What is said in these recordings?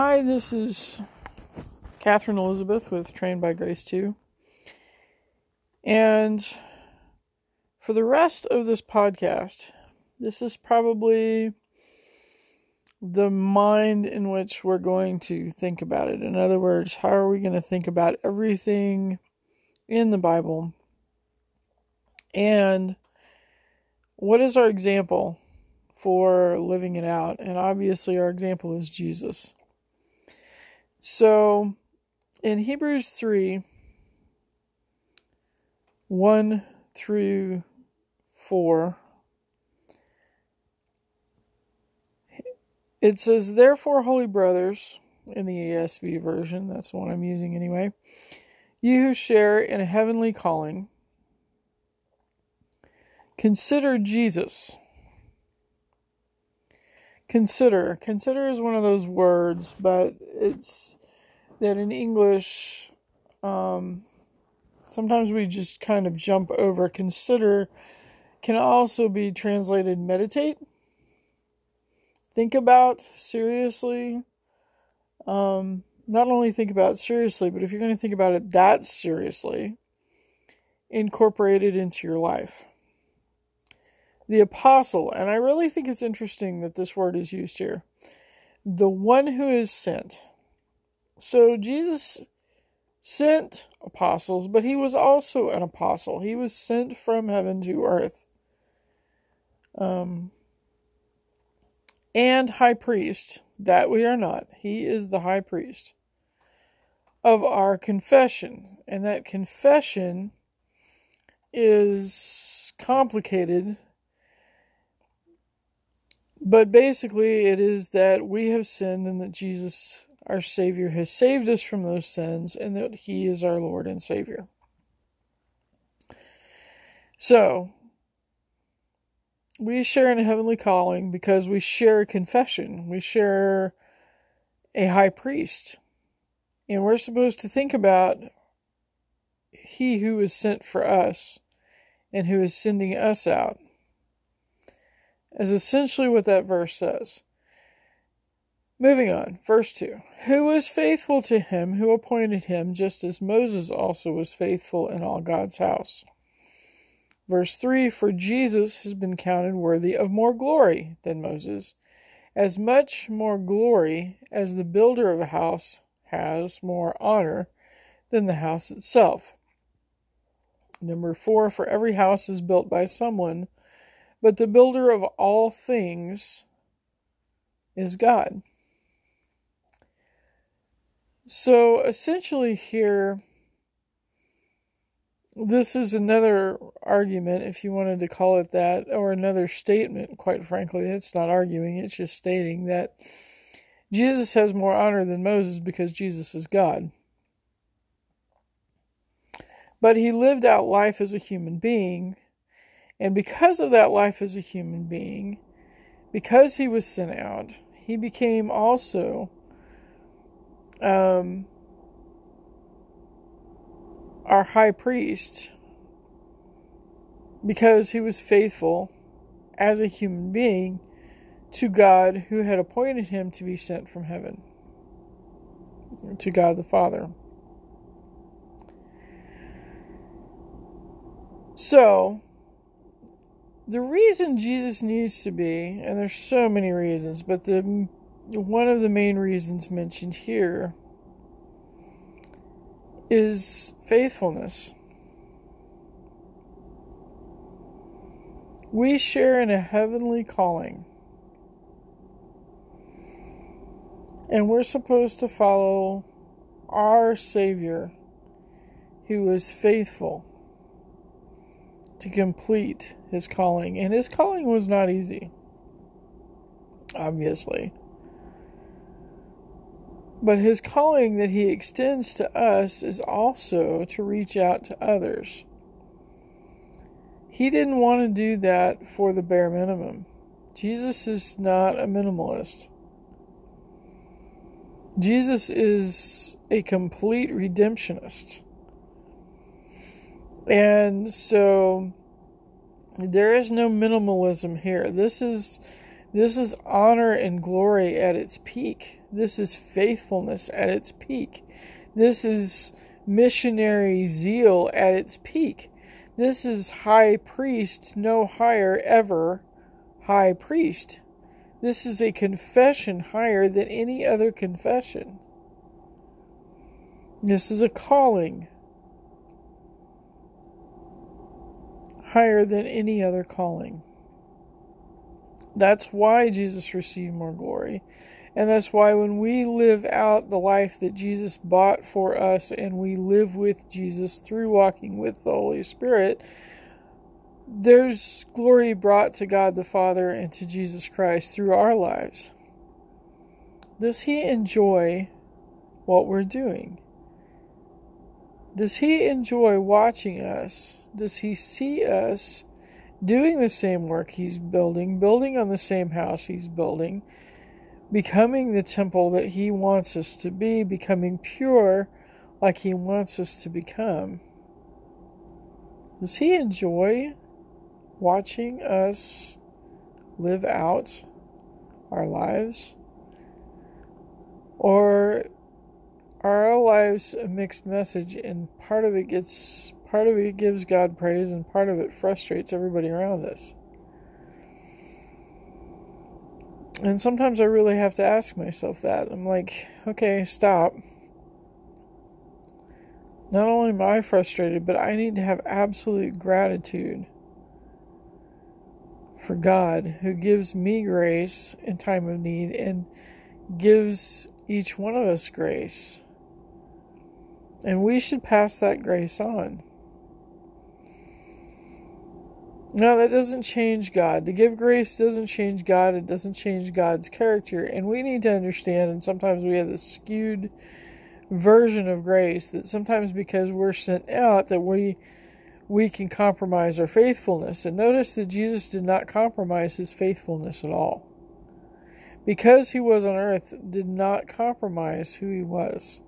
Hi, this is Katherine Elizabeth with Trained by Grace 2. And for the rest of this podcast, this is probably the mind in which we're going to think about it. In other words, how are we going to think about everything in the Bible? And what is our example for living it out? And obviously, our example is Jesus. So, in Hebrews 3 1 through 4, it says, Therefore, holy brothers, in the ESV version, that's the one I'm using anyway, you who share in a heavenly calling, consider Jesus. Consider. Consider is one of those words, but it's that in English, um, sometimes we just kind of jump over. Consider can also be translated meditate, think about seriously. Um, not only think about seriously, but if you're going to think about it that seriously, incorporate it into your life. The apostle, and I really think it's interesting that this word is used here. The one who is sent. So Jesus sent apostles, but he was also an apostle. He was sent from heaven to earth. Um, and high priest, that we are not. He is the high priest of our confession. And that confession is complicated. But basically, it is that we have sinned and that Jesus our Savior has saved us from those sins and that He is our Lord and Savior. So, we share in a heavenly calling because we share a confession. We share a high priest. And we're supposed to think about He who is sent for us and who is sending us out. As essentially what that verse says. Moving on, verse 2. Who was faithful to him who appointed him, just as Moses also was faithful in all God's house? Verse 3 For Jesus has been counted worthy of more glory than Moses, as much more glory as the builder of a house has more honor than the house itself. Number 4 For every house is built by someone, but the builder of all things is God. So essentially, here, this is another argument, if you wanted to call it that, or another statement, quite frankly. It's not arguing, it's just stating that Jesus has more honor than Moses because Jesus is God. But he lived out life as a human being, and because of that life as a human being, because he was sent out, he became also um, our high priest because he was faithful as a human being to God who had appointed him to be sent from heaven to God the Father. So, the reason Jesus needs to be, and there's so many reasons, but the one of the main reasons mentioned here is faithfulness. We share in a heavenly calling. And we're supposed to follow our Savior who is faithful to complete his calling. And his calling was not easy, obviously. But his calling that he extends to us is also to reach out to others. He didn't want to do that for the bare minimum. Jesus is not a minimalist. Jesus is a complete redemptionist. And so there is no minimalism here. This is This is honor and glory at its peak. This is faithfulness at its peak. This is missionary zeal at its peak. This is high priest, no higher ever high priest. This is a confession higher than any other confession. This is a calling higher than any other calling. That's why Jesus received more glory. And that's why when we live out the life that Jesus bought for us and we live with Jesus through walking with the Holy Spirit, there's glory brought to God the Father and to Jesus Christ through our lives. Does He enjoy what we're doing? Does He enjoy watching us? Does He see us doing the same work He's building, building on the same house He's building, becoming the temple that He wants us to be, becoming pure like He wants us to become? Does He enjoy watching us live out our lives? Or our lives a mixed message and part of it gets part of it gives God praise and part of it frustrates everybody around us? And sometimes I really have to ask myself that. I'm like, okay, stop. Not only am I frustrated, but I need to have absolute gratitude for God who gives me grace in time of need and gives each one of us grace. And we should pass that grace on. Now, that doesn't change God. To give grace doesn't change God. It doesn't change God's character. And we need to understand, and sometimes we have this skewed version of grace that sometimes because we're sent out that we we can compromise our faithfulness. And notice that Jesus did not compromise his faithfulness at all. Because he was on earth, did not compromise who he was.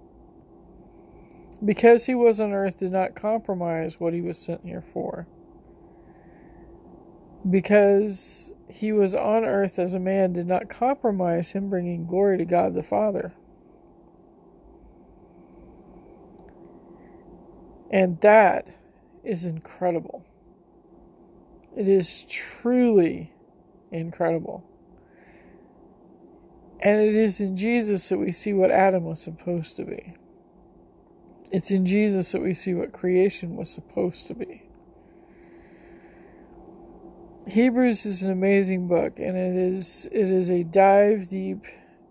Because he was on earth, did not compromise what he was sent here for. Because he was on earth as a man, did not compromise him bringing glory to God the Father. And that is incredible. It is truly incredible. And it is in Jesus that we see what Adam was supposed to be. It's in Jesus that we see what creation was supposed to be. Hebrews is an amazing book, and it is it is a dive deep,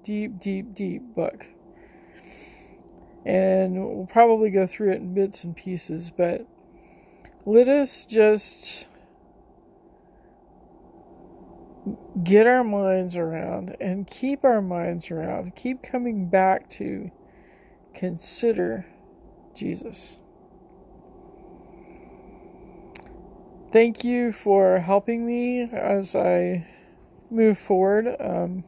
deep, deep, deep book. And we'll probably go through it in bits and pieces, but let us just get our minds around and keep our minds around, keep coming back to consider Jesus. Thank you for helping me as I move forward. Um,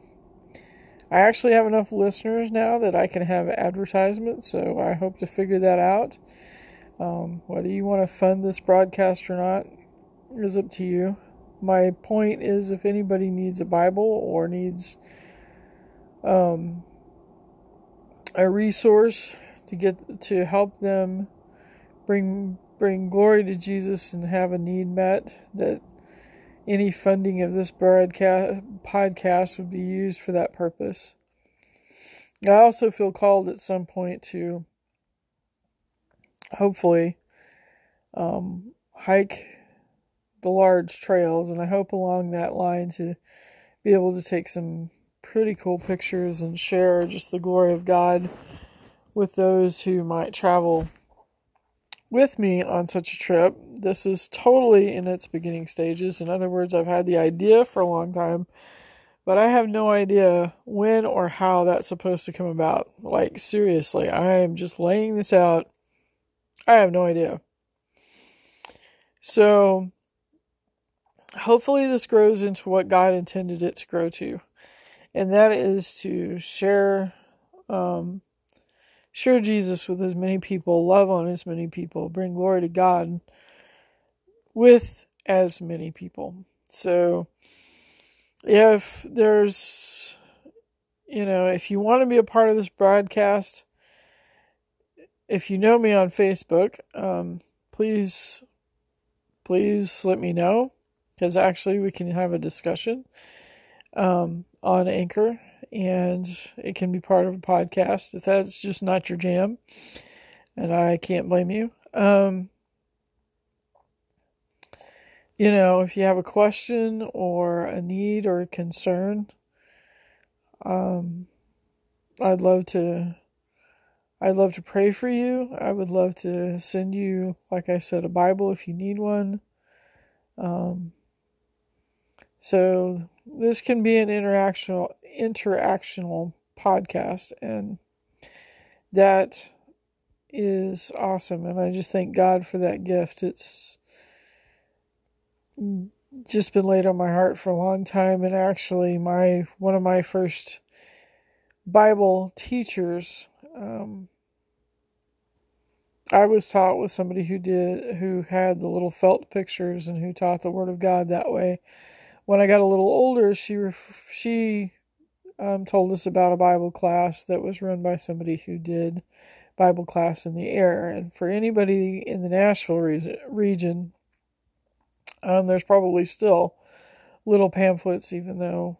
I actually have enough listeners now that I can have advertisements, so I hope to figure that out. Um, whether you want to fund this broadcast or not is up to you. My point is if anybody needs a Bible or needs um, a resource to get to help them bring bring glory to Jesus and have a need met that any funding of this broadcast podcast would be used for that purpose. I also feel called at some point to hopefully um, hike the large trails, and I hope along that line to be able to take some pretty cool pictures and share just the glory of God with those who might travel with me on such a trip. This is totally in its beginning stages. In other words, I've had the idea for a long time, but I have no idea when or how that's supposed to come about. Like, seriously, I am just laying this out I have no idea. So, hopefully, this grows into what God intended it to grow to, and that is to share, um, share Jesus with as many people, love on as many people, bring glory to God with as many people. So, if there's, you know, if you want to be a part of this broadcast, if you know me on Facebook, um, please, please let me know because actually we can have a discussion um, on Anchor and it can be part of a podcast if that's just not your jam. And I can't blame you. Um, you know, if you have a question or a need or a concern, um, I'd love to. I'd love to pray for you. I would love to send you, like I said, a Bible if you need one. Um, so this can be an interactional interactional podcast, and that is awesome. And I just thank God for that gift. It's just been laid on my heart for a long time and actually my one of my first bible teachers um, i was taught with somebody who did who had the little felt pictures and who taught the word of god that way when i got a little older she she um, told us about a bible class that was run by somebody who did bible class in the air and for anybody in the nashville re- region um, there's probably still little pamphlets, even though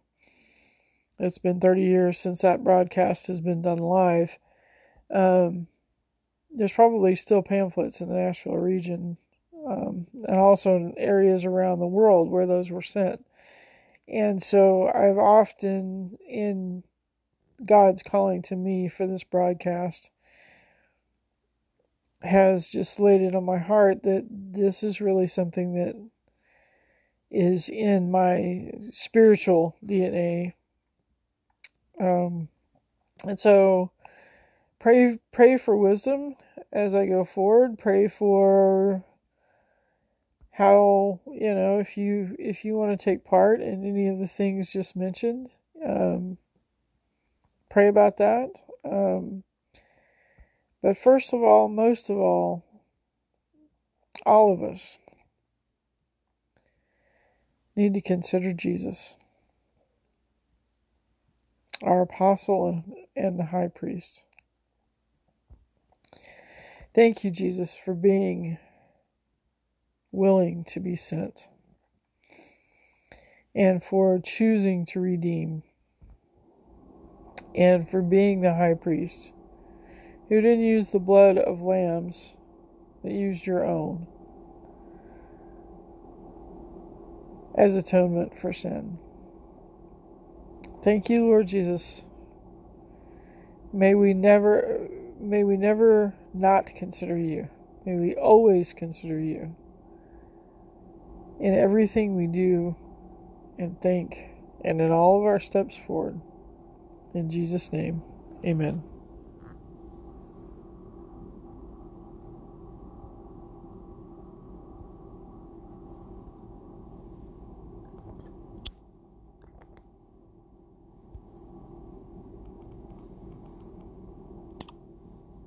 it's been 30 years since that broadcast has been done live. Um, there's probably still pamphlets in the Nashville region um, and also in areas around the world where those were sent. And so I've often, in God's calling to me for this broadcast, has just laid it on my heart that this is really something that is in my spiritual DNA. Um, and so pray pray for wisdom as I go forward. Pray for how you know if you if you want to take part in any of the things just mentioned. Um, pray about that. Um, but first of all, most of all, all of us need to consider Jesus, our apostle and, and the high priest. Thank you, Jesus, for being willing to be sent and for choosing to redeem and for being the high priest who didn't use the blood of lambs but used your own. as atonement for sin. Thank you, Lord Jesus. May we never may we never not consider you. May we always consider you in everything we do and think and in all of our steps forward. In Jesus' name, amen.